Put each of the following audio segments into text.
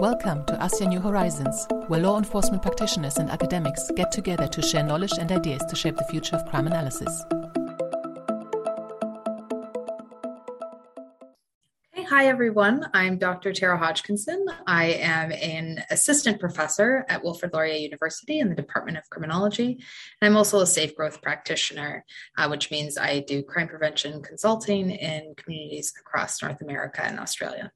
Welcome to ASEAN New Horizons, where law enforcement practitioners and academics get together to share knowledge and ideas to shape the future of crime analysis. Hi, everyone. I'm Dr. Tara Hodgkinson. I am an assistant professor at Wilfrid Laurier University in the Department of Criminology. And I'm also a safe growth practitioner, uh, which means I do crime prevention consulting in communities across North America and Australia.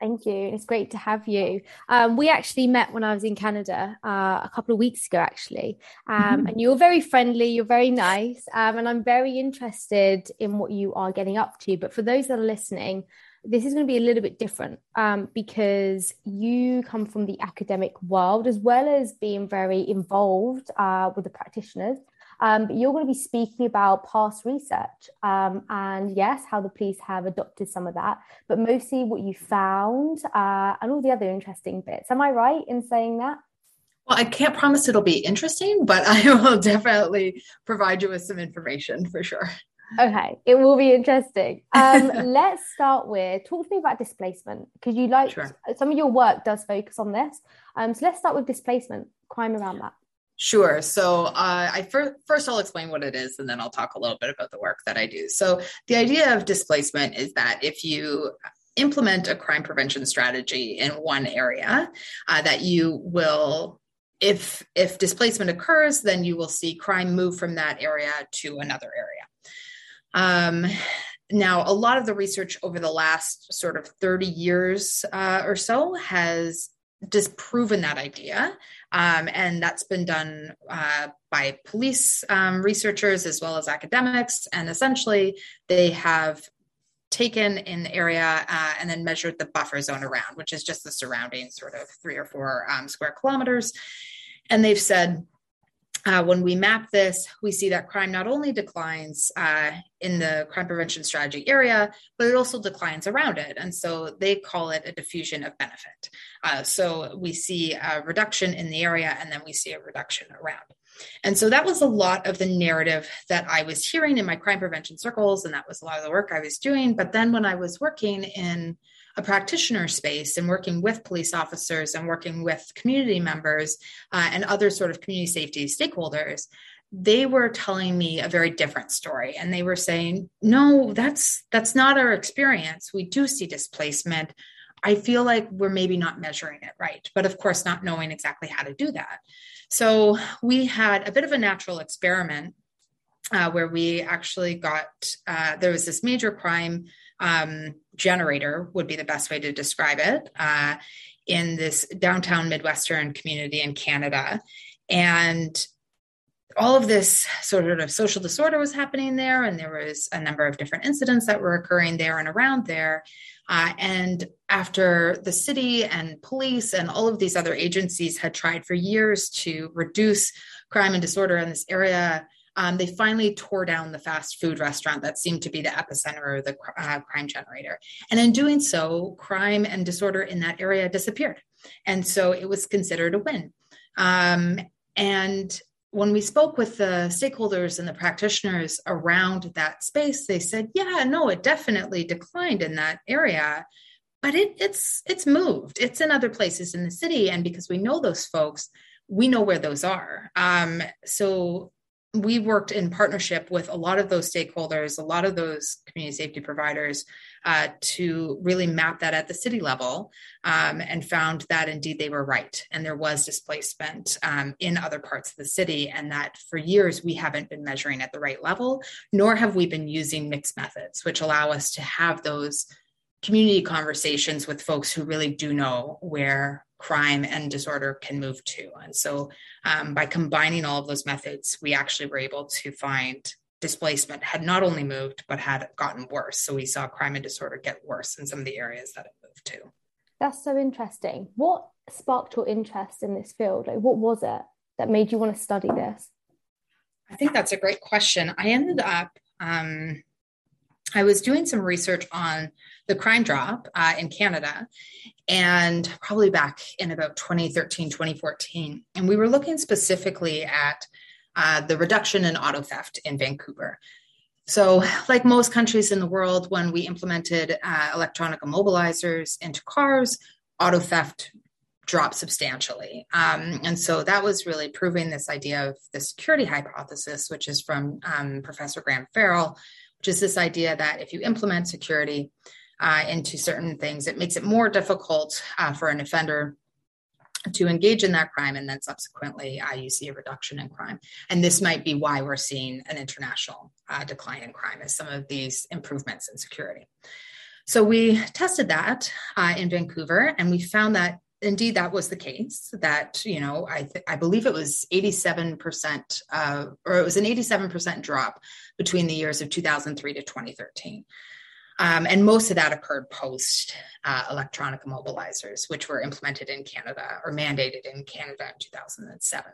Thank you. It's great to have you. Um, we actually met when I was in Canada uh, a couple of weeks ago, actually. Um, mm-hmm. And you're very friendly, you're very nice. Um, and I'm very interested in what you are getting up to. But for those that are listening, this is going to be a little bit different um, because you come from the academic world as well as being very involved uh, with the practitioners. Um, but you're going to be speaking about past research um, and, yes, how the police have adopted some of that, but mostly what you found uh, and all the other interesting bits. Am I right in saying that? Well, I can't promise it'll be interesting, but I will definitely provide you with some information for sure. Okay, it will be interesting. Um, let's start with talk to me about displacement because you like sure. some of your work does focus on this. Um, so let's start with displacement, crime around that. Sure. So uh, I first, first I'll explain what it is, and then I'll talk a little bit about the work that I do. So the idea of displacement is that if you implement a crime prevention strategy in one area, uh, that you will if if displacement occurs, then you will see crime move from that area to another area. Um, now, a lot of the research over the last sort of 30 years uh, or so has disproven that idea. Um, and that's been done uh, by police um, researchers as well as academics. And essentially, they have taken in the area uh, and then measured the buffer zone around, which is just the surrounding sort of three or four um, square kilometers. And they've said, uh, when we map this, we see that crime not only declines uh, in the crime prevention strategy area, but it also declines around it. And so they call it a diffusion of benefit. Uh, so we see a reduction in the area and then we see a reduction around. And so that was a lot of the narrative that I was hearing in my crime prevention circles. And that was a lot of the work I was doing. But then when I was working in a practitioner space and working with police officers and working with community members uh, and other sort of community safety stakeholders they were telling me a very different story. And they were saying no that's that's not our experience. We do see displacement. I feel like we're maybe not measuring it right but of course not knowing exactly how to do that. So we had a bit of a natural experiment uh, where we actually got uh, there was this major crime um, generator would be the best way to describe it uh, in this downtown midwestern community in canada. And all of this sort of social disorder was happening there and there was a number of different incidents that were occurring there and around there. Uh, and after the city and police and all of these other agencies had tried for years to reduce crime and disorder in this area um, they finally tore down the fast food restaurant that seemed to be the epicenter of the uh, crime generator. And in doing so, crime and disorder in that area disappeared. And so it was considered a win. Um, and when we spoke with the stakeholders and the practitioners around that space, they said, yeah, no, it definitely declined in that area but it, it's it's moved it's in other places in the city and because we know those folks we know where those are um, so we worked in partnership with a lot of those stakeholders, a lot of those community safety providers uh, to really map that at the city level um, and found that indeed they were right. And there was displacement um, in other parts of the city. And that for years we haven't been measuring at the right level, nor have we been using mixed methods, which allow us to have those community conversations with folks who really do know where crime and disorder can move to. And so, um, by combining all of those methods, we actually were able to find displacement had not only moved, but had gotten worse. So, we saw crime and disorder get worse in some of the areas that it moved to. That's so interesting. What sparked your interest in this field? Like, what was it that made you want to study this? I think that's a great question. I ended up, um, I was doing some research on the crime drop uh, in Canada, and probably back in about 2013, 2014. And we were looking specifically at uh, the reduction in auto theft in Vancouver. So, like most countries in the world, when we implemented uh, electronic immobilizers into cars, auto theft dropped substantially. Um, and so that was really proving this idea of the security hypothesis, which is from um, Professor Graham Farrell, is this idea that if you implement security uh, into certain things, it makes it more difficult uh, for an offender to engage in that crime and then subsequently uh, you see a reduction in crime. And this might be why we're seeing an international uh, decline in crime as some of these improvements in security. So we tested that uh, in vancouver and we found that indeed that was the case that you know i th- i believe it was 87% uh, or it was an 87% drop between the years of 2003 to 2013 um, and most of that occurred post uh, electronic immobilizers which were implemented in canada or mandated in canada in 2007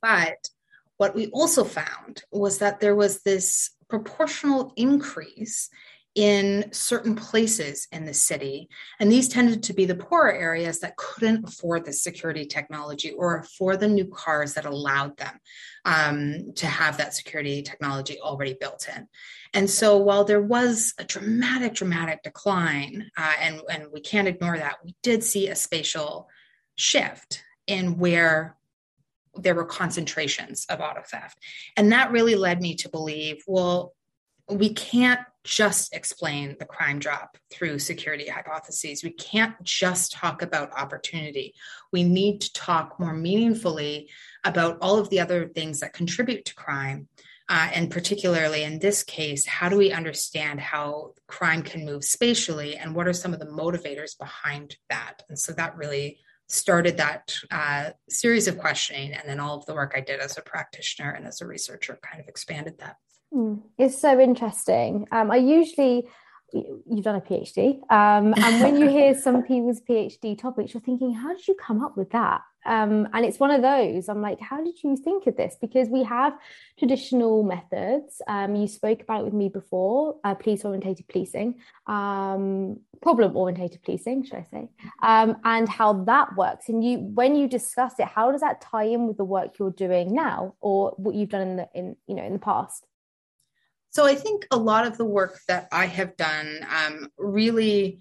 but what we also found was that there was this proportional increase in certain places in the city. And these tended to be the poorer areas that couldn't afford the security technology or afford the new cars that allowed them um, to have that security technology already built in. And so while there was a dramatic, dramatic decline, uh, and, and we can't ignore that, we did see a spatial shift in where there were concentrations of auto theft. And that really led me to believe, well, we can't just explain the crime drop through security hypotheses. We can't just talk about opportunity. We need to talk more meaningfully about all of the other things that contribute to crime. Uh, and particularly in this case, how do we understand how crime can move spatially and what are some of the motivators behind that? And so that really started that uh, series of questioning. And then all of the work I did as a practitioner and as a researcher kind of expanded that. Mm, it's so interesting. Um, I usually, you've done a PhD, um, and when you hear some people's PhD topics, you're thinking, how did you come up with that? Um, and it's one of those. I'm like, how did you think of this? Because we have traditional methods. Um, you spoke about it with me before, uh, police orientated policing, um, problem orientated policing, should I say, um, and how that works. And you, when you discuss it, how does that tie in with the work you're doing now, or what you've done in the in you know in the past? So I think a lot of the work that I have done um, really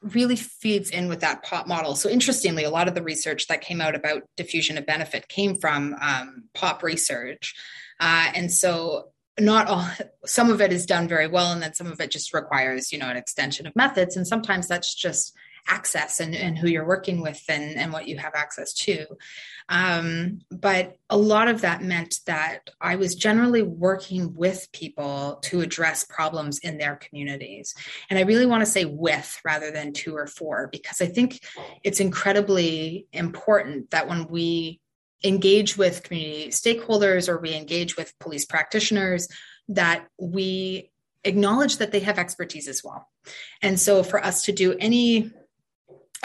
really feeds in with that POP model. So interestingly, a lot of the research that came out about diffusion of benefit came from um, POP research, uh, and so not all some of it is done very well and then some of it just requires you know an extension of methods and sometimes that's just access and, and who you're working with and, and what you have access to. Um, but a lot of that meant that I was generally working with people to address problems in their communities. And I really want to say with rather than to or for, because I think it's incredibly important that when we engage with community stakeholders or we engage with police practitioners, that we acknowledge that they have expertise as well. And so for us to do any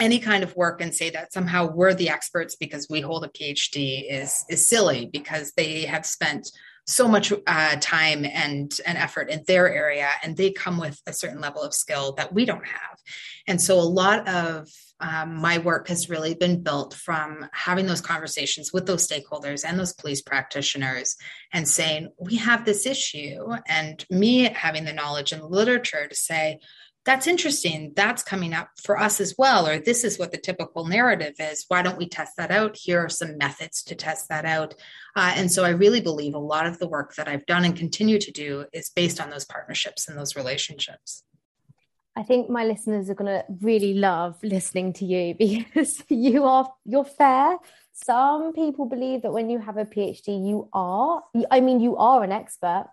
any kind of work and say that somehow we're the experts because we hold a PhD is is silly because they have spent so much uh, time and and effort in their area and they come with a certain level of skill that we don't have. And so a lot of um, my work has really been built from having those conversations with those stakeholders and those police practitioners and saying we have this issue. And me having the knowledge and the literature to say that's interesting. That's coming up for us as well. Or this is what the typical narrative is. Why don't we test that out? Here are some methods to test that out. Uh, and so I really believe a lot of the work that I've done and continue to do is based on those partnerships and those relationships. I think my listeners are going to really love listening to you because you are you're fair. Some people believe that when you have a PhD, you are. I mean, you are an expert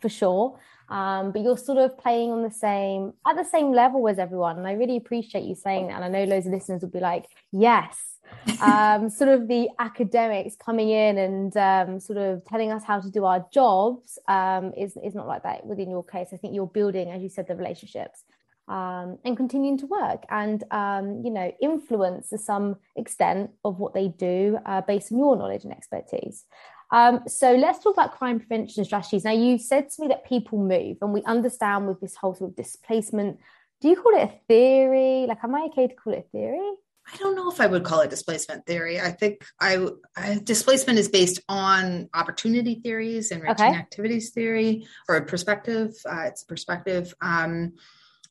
for sure um, but you're sort of playing on the same at the same level as everyone. And i really appreciate you saying that. And i know loads of listeners will be like yes. Um, sort of the academics coming in and um, sort of telling us how to do our jobs um, is, is not like that within your case. I think you're building as you said the relationships um, and continuing to work. And um, you know influence to some extent of what they do uh, based on your knowledge and expertise um, so let's talk about crime prevention strategies. Now, you said to me that people move, and we understand with this whole sort of displacement. Do you call it a theory? Like, am I okay to call it a theory? I don't know if I would call it displacement theory. I think I, I displacement is based on opportunity theories and routine okay. activities theory or a perspective. Uh, it's a perspective. Um,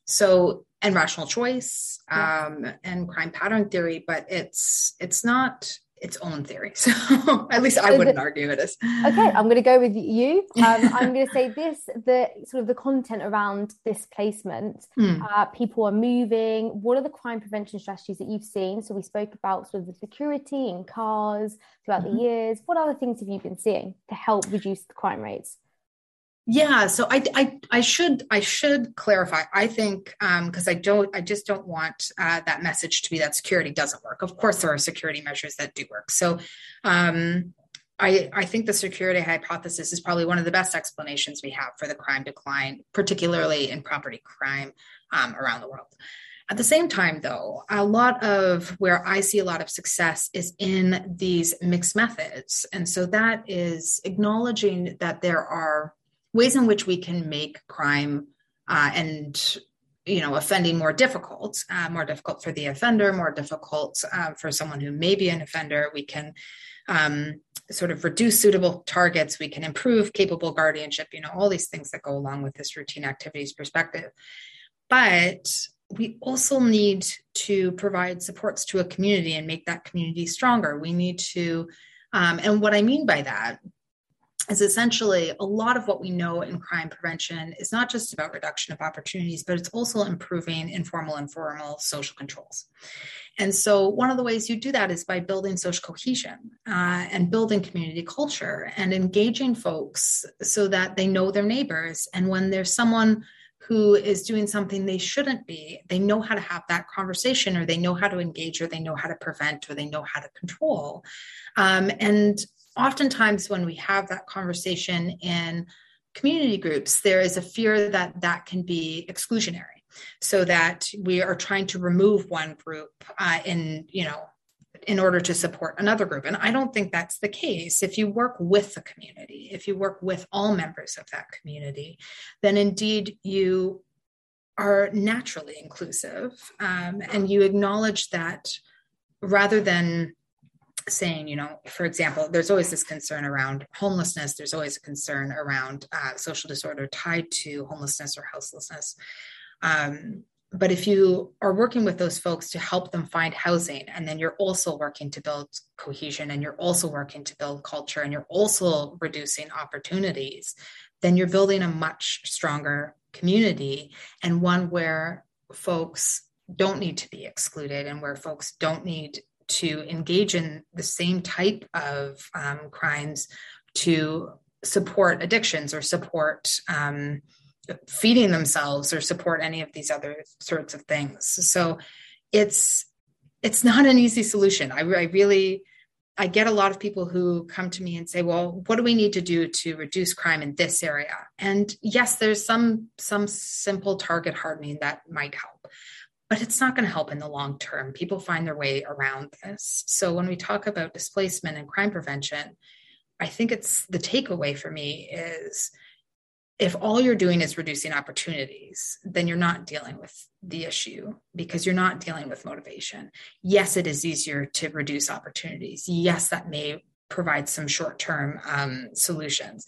so and rational choice um, and crime pattern theory, but it's it's not its own theory. So at least I wouldn't argue it is. Okay, I'm going to go with you. Um, I'm going to say this: the sort of the content around displacement. Mm. Uh, people are moving. What are the crime prevention strategies that you've seen? So we spoke about sort of the security in cars throughout mm-hmm. the years. What other things have you been seeing to help reduce the crime rates? Yeah, so I, I, I should I should clarify. I think because um, I don't I just don't want uh, that message to be that security doesn't work. Of course, there are security measures that do work. So um, I I think the security hypothesis is probably one of the best explanations we have for the crime decline, particularly in property crime um, around the world. At the same time, though, a lot of where I see a lot of success is in these mixed methods. And so that is acknowledging that there are ways in which we can make crime uh, and you know offending more difficult uh, more difficult for the offender more difficult uh, for someone who may be an offender. We can um, sort of reduce suitable targets. We can improve capable guardianship you know all these things that go along with this routine activities perspective. But we also need to provide supports to a community and make that community stronger. We need to um, and what i mean by that is essentially a lot of what we know in crime prevention is not just about reduction of opportunities, but it's also improving informal and formal social controls. And so, one of the ways you do that is by building social cohesion uh, and building community culture and engaging folks so that they know their neighbors. And when there's someone who is doing something they shouldn't be, they know how to have that conversation, or they know how to engage, or they know how to prevent, or they know how to control. Um, and oftentimes when we have that conversation in community groups, there is a fear that that can be exclusionary. So that we are trying to remove one group uh, in, you know, in order to support another group. And I don't think that's the case. If you work with the community, if you work with all members of that community, then indeed you are naturally inclusive um, and you acknowledge that rather than saying, you know, for example, there's always this concern around homelessness. There's always a concern around uh, social disorder tied to homelessness or houselessness. Um, but if you are working with those folks to help them find housing, and then you're also working to build cohesion, and you're also working to build culture, and you're also reducing opportunities, then you're building a much stronger community and one where folks don't need to be excluded and where folks don't need to engage in the same type of um, crimes to support addictions or support um, feeding themselves or support any of these other sorts of things. So it's it's not an easy solution. I, I really i get a lot of people who come to me and say well what do we need to do to reduce crime in this area? And yes there's some some simple target hardening that might help but it's not going to help in the long term. People find their way around this. So when we talk about displacement and crime prevention, I think it's the takeaway for me is if all you're doing is reducing opportunities, then you're not dealing with the issue because you're not dealing with motivation. Yes, it is easier to reduce opportunities. Yes, that may provide some short term um, solutions,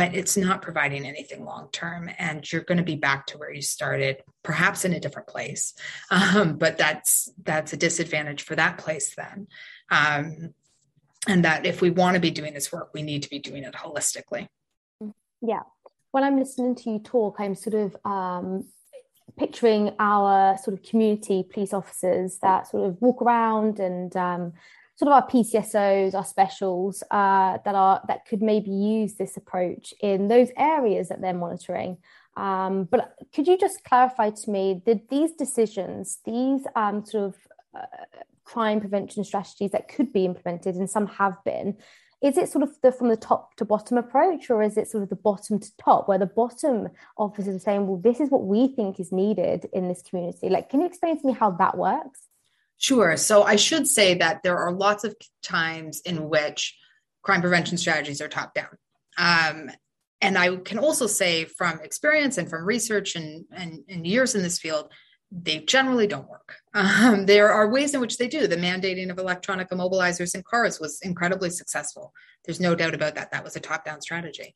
but it's not providing anything long term and you're going to be back to where you started perhaps in a different place. Um, but that's that's a disadvantage for that place then. Um, and that if we want to be doing this work we need to be doing it holistically. Yeah. When i'm listening to you talk i'm sort of um, picturing our sort of community police officers that sort of walk around and um, sort of our PCSOs, our specials uh, that are that could maybe use this approach in those areas that they're monitoring. Um, but could you just clarify to me that these decisions, these um, sort of uh, crime prevention strategies that could be implemented, and some have been, is it sort of the from the top to bottom approach, or is it sort of the bottom to top, where the bottom officers are saying, "Well, this is what we think is needed in this community"? Like, can you explain to me how that works? Sure. So I should say that there are lots of times in which crime prevention strategies are top down. Um, and I can also say from experience and from research and, and, and years in this field, they generally don't work. Um, there are ways in which they do. The mandating of electronic immobilizers in cars was incredibly successful. There's no doubt about that. That was a top down strategy.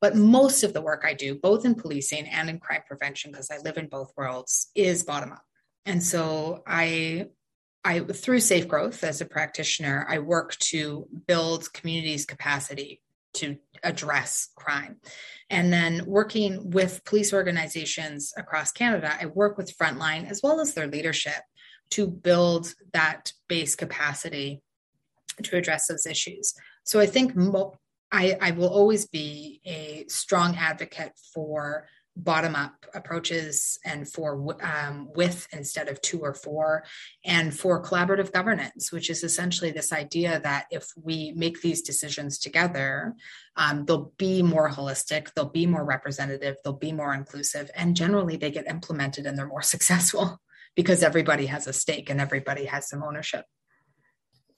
But most of the work I do, both in policing and in crime prevention, because I live in both worlds, is bottom up. And so I I through safe growth as a practitioner, I work to build communities' capacity to address crime. And then working with police organizations across Canada, I work with Frontline as well as their leadership to build that base capacity to address those issues. So I think mo- I, I will always be a strong advocate for bottom up approaches and for um, with instead of to or for and for collaborative governance which is essentially this idea that if we make these decisions together um, they'll be more holistic they'll be more representative they'll be more inclusive and generally they get implemented and they're more successful because everybody has a stake and everybody has some ownership.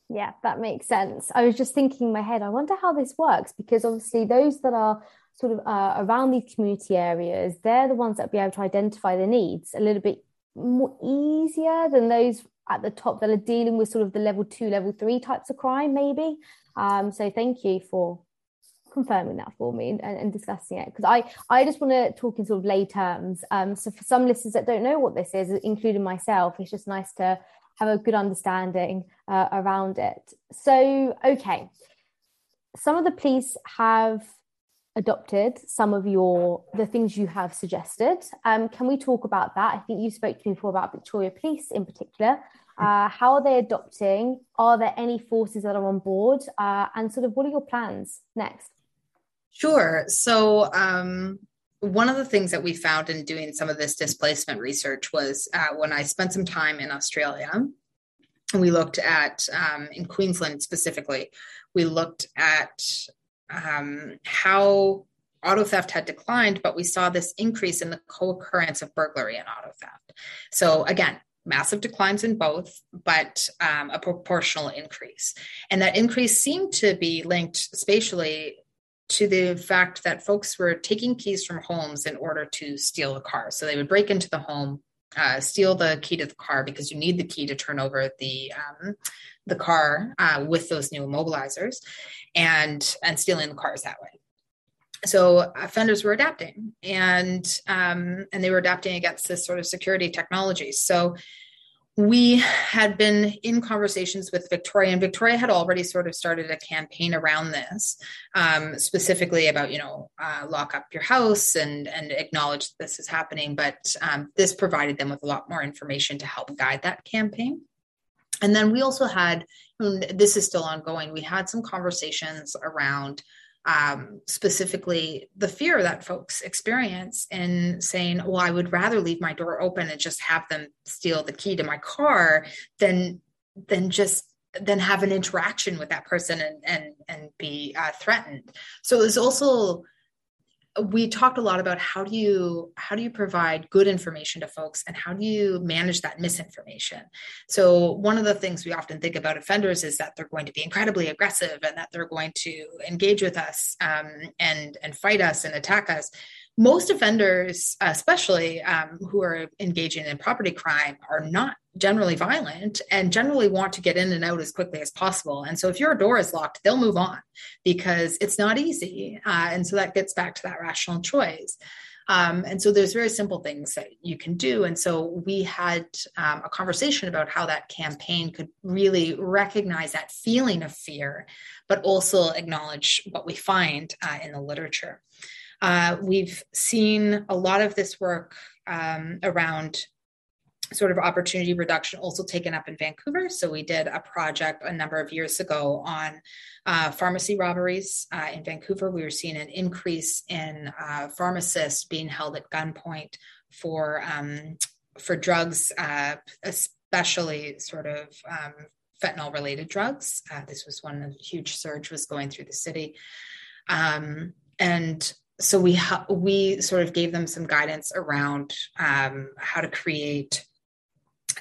Yeah that makes sense. I was just thinking in my head i wonder how this works because obviously those that are sort of uh, around these community areas, they're the ones that be able to identify the needs a little bit more easier than those at the top that are dealing with sort of the level two, level three types of crime, maybe. Um, so thank you for confirming that for me and, and discussing it because I, I just want to talk in sort of lay terms. Um, so for some listeners that don't know what this is, including myself, it's just nice to have a good understanding uh, around it. So, okay, some of the police have adopted some of your the things you have suggested. Um, can we talk about that? I think you spoke to me before about Victoria Police in particular. Uh, how are they adopting? Are there any forces that are on board? Uh, and sort of what are your plans next? Sure. So um, one of the things that we found in doing some of this displacement research was uh, when I spent some time in Australia. We looked at um, in Queensland specifically. We looked at um, how auto theft had declined, but we saw this increase in the co occurrence of burglary and auto theft. So, again, massive declines in both, but um, a proportional increase. And that increase seemed to be linked spatially to the fact that folks were taking keys from homes in order to steal a car. So they would break into the home, uh, steal the key to the car because you need the key to turn over the um, the car uh, with those new immobilizers and and stealing the cars that way so offenders were adapting and um, and they were adapting against this sort of security technology so we had been in conversations with Victoria, and Victoria had already sort of started a campaign around this, um, specifically about you know uh, lock up your house and and acknowledge this is happening. But um, this provided them with a lot more information to help guide that campaign. And then we also had, this is still ongoing, we had some conversations around um, specifically the fear that folks experience in saying, well, I would rather leave my door open and just have them steal the key to my car than than just then have an interaction with that person and and and be uh, threatened. So it was also we talked a lot about how do you how do you provide good information to folks and how do you manage that misinformation? So one of the things we often think about offenders is that they're going to be incredibly aggressive and that they're going to engage with us um, and and fight us and attack us most offenders, especially um, who are engaging in property crime, are not generally violent and generally want to get in and out as quickly as possible. And so, if your door is locked, they'll move on because it's not easy. Uh, and so, that gets back to that rational choice. Um, and so there's very simple things that you can do. And so we had um, a conversation about how that campaign could really recognize that feeling of fear, but also acknowledge what we find uh, in the literature. Uh, we've seen a lot of this work um, around sort of opportunity reduction also taken up in Vancouver. So we did a project a number of years ago on uh, pharmacy robberies uh, in Vancouver. We were seeing an increase in uh, pharmacists being held at gunpoint for um, for drugs, uh, especially sort of um, fentanyl related drugs. Uh, this was when a huge surge was going through the city. Um, and so we ha- we sort of gave them some guidance around um, how to create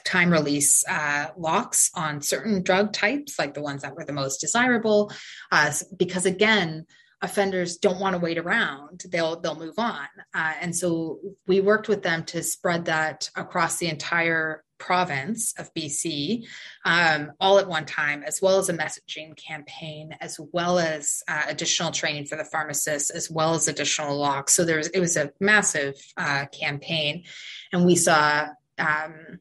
time release uh, locks on certain drug types, like the ones that were the most desirable, uh, because again, offenders don't want to wait around; they'll they'll move on. Uh, and so we worked with them to spread that across the entire province of BC um, all at one time, as well as a messaging campaign, as well as uh, additional training for the pharmacists, as well as additional locks. So there was it was a massive uh, campaign, and we saw. Um,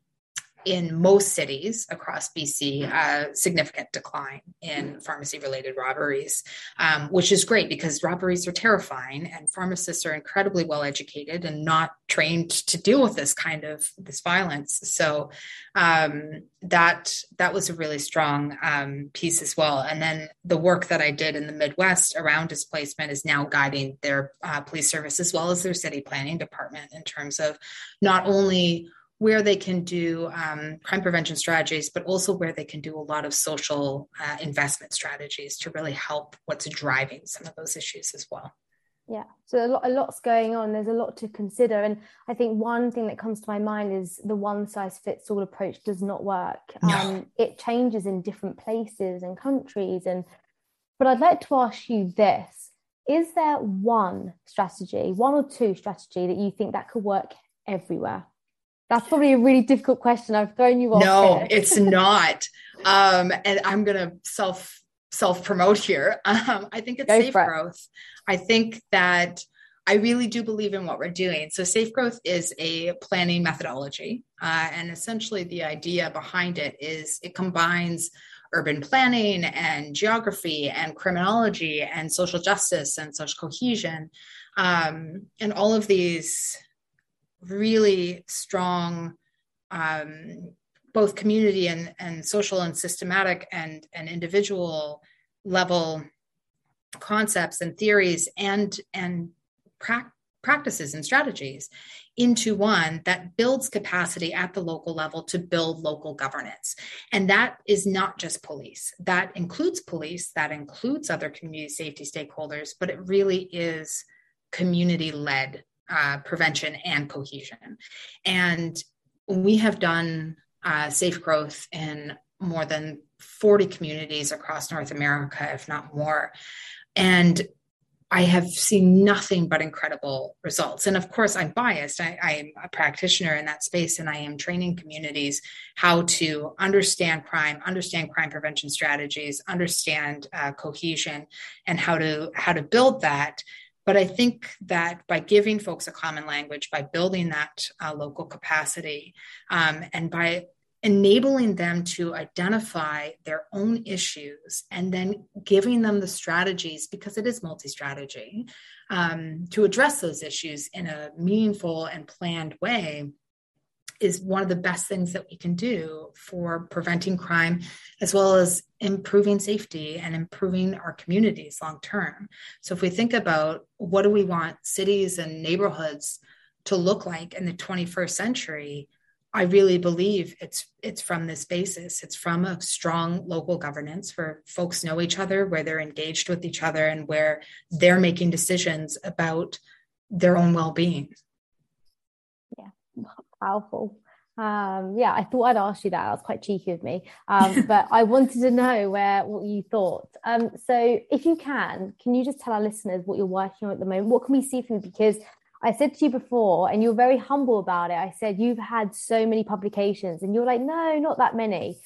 in most cities across BC a significant decline in pharmacy related robberies, um, which is great because robberies are terrifying and pharmacists are incredibly well educated and not trained to deal with this kind of this violence. So um, that that was a really strong um, piece as well. And then the work that I did in the Midwest around displacement is now guiding their uh, police service as well as their city planning department in terms of not only where they can do um, crime prevention strategies, but also where they can do a lot of social uh, investment strategies to really help what's driving some of those issues as well. Yeah, so a, lot, a lot's going on. There's a lot to consider, and I think one thing that comes to my mind is the one size fits all approach does not work. No. Um, it changes in different places and countries, and but I'd like to ask you this: Is there one strategy, one or two strategy that you think that could work everywhere? That's probably a really difficult question. I've thrown you off. No, it's not. Um, and I'm going to self self promote here. Um, I think it's Go safe growth. I think that I really do believe in what we're doing. So, safe growth is a planning methodology, uh, and essentially the idea behind it is it combines urban planning and geography and criminology and social justice and social cohesion um, and all of these really strong um, both community and, and social and systematic and, and individual level concepts and theories and and pra- practices and strategies into one that builds capacity at the local level to build local governance. And that is not just police. That includes police that includes other community safety stakeholders but it really is community led uh, prevention and cohesion. And we have done uh, safe growth in more than 40 communities across North America, if not more. And I have seen nothing but incredible results. And of course, I'm biased. I, am a practitioner in that space, and I am training communities how to understand crime, understand crime prevention strategies, understand uh, cohesion, and how to how to build that but I think that by giving folks a common language, by building that uh, local capacity, um, and by enabling them to identify their own issues and then giving them the strategies, because it is multi strategy, um, to address those issues in a meaningful and planned way is one of the best things that we can do for preventing crime as well as improving safety and improving our communities long term. So if we think about what do we want cities and neighborhoods to look like in the 21st century, I really believe it's it's from this basis. It's from a strong local governance where folks know each other, where they're engaged with each other and where they're making decisions about their own well-being. Yeah powerful. Um, yeah, I thought I'd ask you that. That was quite cheeky of me. Um, but I wanted to know where what you thought. Um, so if you can, can you just tell our listeners what you're working on at the moment? What can we see from you? Because I said to you before, and you're very humble about it. I said you've had so many publications, and you're like, no, not that many.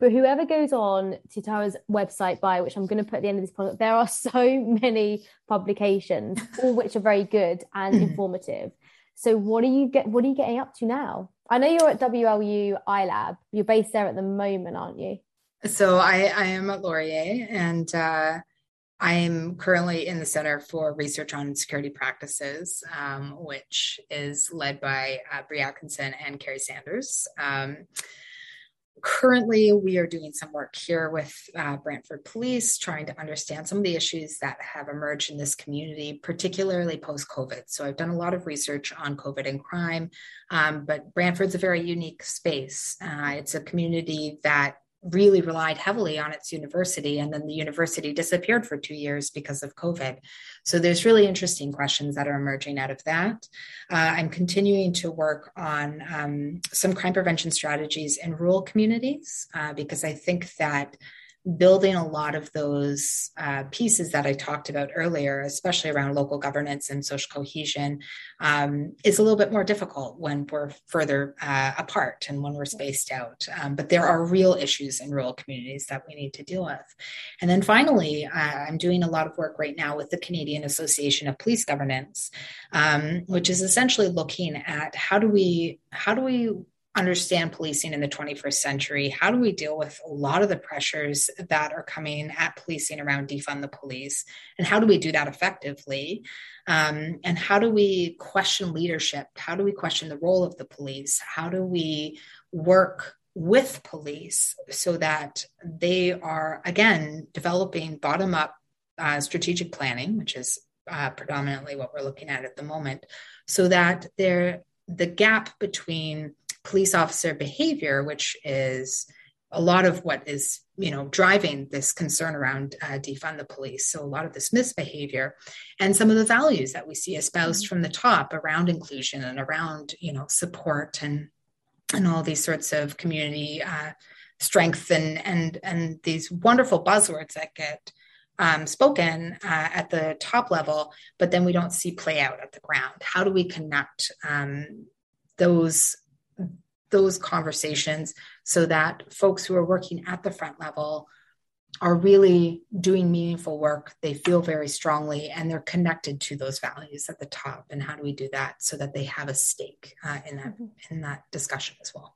But whoever goes on to Tara's website by which I'm going to put at the end of this podcast, there are so many publications, all which are very good and informative. So what are you get what are you getting up to now? I know you're at WLU iLab. You're based there at the moment, aren't you? So I, I am at Laurier and uh, I'm currently in the Center for Research on Security Practices, um, which is led by uh, Bree Atkinson and Carrie Sanders. Um, currently we are doing some work here with uh, brantford police trying to understand some of the issues that have emerged in this community particularly post-covid. So i've done a lot of research on covid and crime um, but brantford's a very unique space. Uh, it's a community that really relied heavily on its university and then the university disappeared for two years because of covid. So there's really interesting questions that are emerging out of that. Uh, i'm continuing to work on um, some crime prevention strategies in rural communities uh, because i think that building a lot of those uh, pieces that I talked about earlier, especially around local governance and social cohesion, um, is a little bit more difficult when we're further uh, apart and when we're spaced out. Um, but there are real issues in rural communities that we need to deal with. And then finally, uh, I'm doing a lot of work right now with the Canadian Association of Police Governance, um, which is essentially looking at how do we how do we understand policing in the 21st century? How do we deal with a lot of the pressures that are coming at policing around defund the police? And how do we do that effectively? Um, and how do we question leadership? How do we question the role of the police? How do we work with police so that they are, again, developing bottom up uh, strategic planning, which is uh, predominantly what we're looking at at the moment, so that they're the gap between police officer behavior, which is a lot of what is you know driving this concern around uh, defund the police so a lot of this misbehavior and some of the values that we see espoused from the top around inclusion and around you know support and and all these sorts of community uh, strength and and and these wonderful buzzwords that get um, spoken uh, at the top level, but then we don't see play out at the ground. How do we connect um, those those conversations so that folks who are working at the front level are really doing meaningful work. They feel very strongly and they're connected to those values at the top. And how do we do that so that they have a stake uh, in that mm-hmm. in that discussion as well?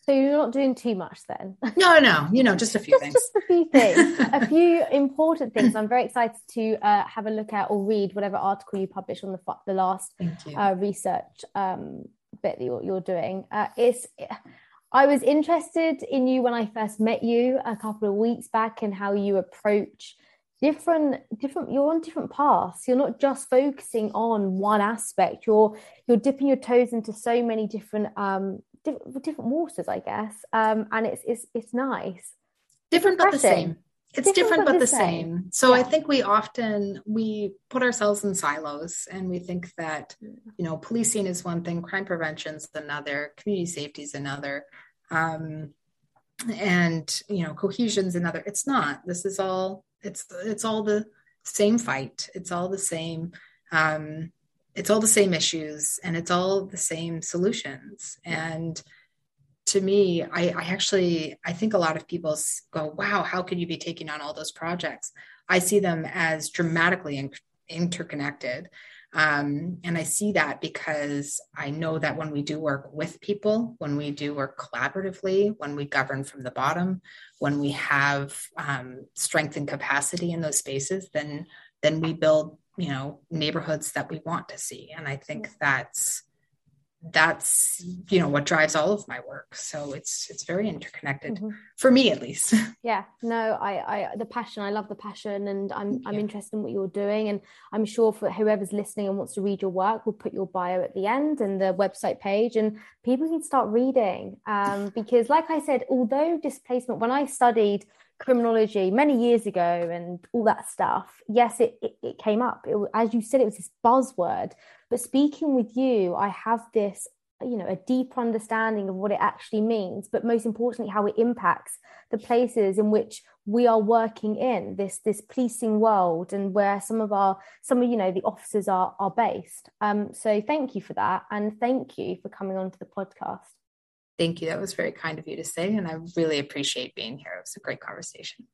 So you're not doing too much then? No no you know just a few just, things just a few things. a few important things. I'm very excited to uh, have a look at or read whatever article you publish on the the last uh, research um, bit that you're, you're doing. Uh, it's I was interested in you when I first met you a couple of weeks back and how you approach different different you're on different paths. You're not just focusing on one aspect. You're you're dipping your toes into so many different um different, different waters i guess. Um and it's it's it's nice. Different but the same it's different, but the same, same. so yeah. i think we often we put ourselves in silos and we think that you know policing is one thing crime prevention is another community safety is another um, and you know cohesion's another. It's not. This is all it's it's all the same fight. It's all the same um, it's all the same issues and it's all the same solutions. And to me, I, I actually I think a lot of people go, "Wow, how could you be taking on all those projects?" I see them as dramatically in, interconnected. Um, and I see that because I know that when we do work with people, when we do work collaboratively, when we govern from the bottom, when we have um, strength and capacity in those spaces, then then we build you know neighborhoods that we want to see. And I think that's that's you know what drives all of my work. So it's it's very interconnected mm-hmm. for me at least. Yeah. No i i the passion i love the passion and i'm i'm interested in what you're doing. And i'm sure for whoever's listening and wants to read your work we'll put your bio at the end and the website page and people can start reading. Um, because like i said although displacement when i studied criminology many years ago and all that stuff yes it, it, it came up. It, as you said it was this buzzword. But speaking with you i have this you know a deep understanding of what it actually means but most importantly how it impacts the places in which we are working in this this policing world and where some of our some of you know the officers are are based. Um so thank you for that. And thank you for coming on to the podcast Thank you. That was very kind of you to say. And I really appreciate being here. It was a great conversation.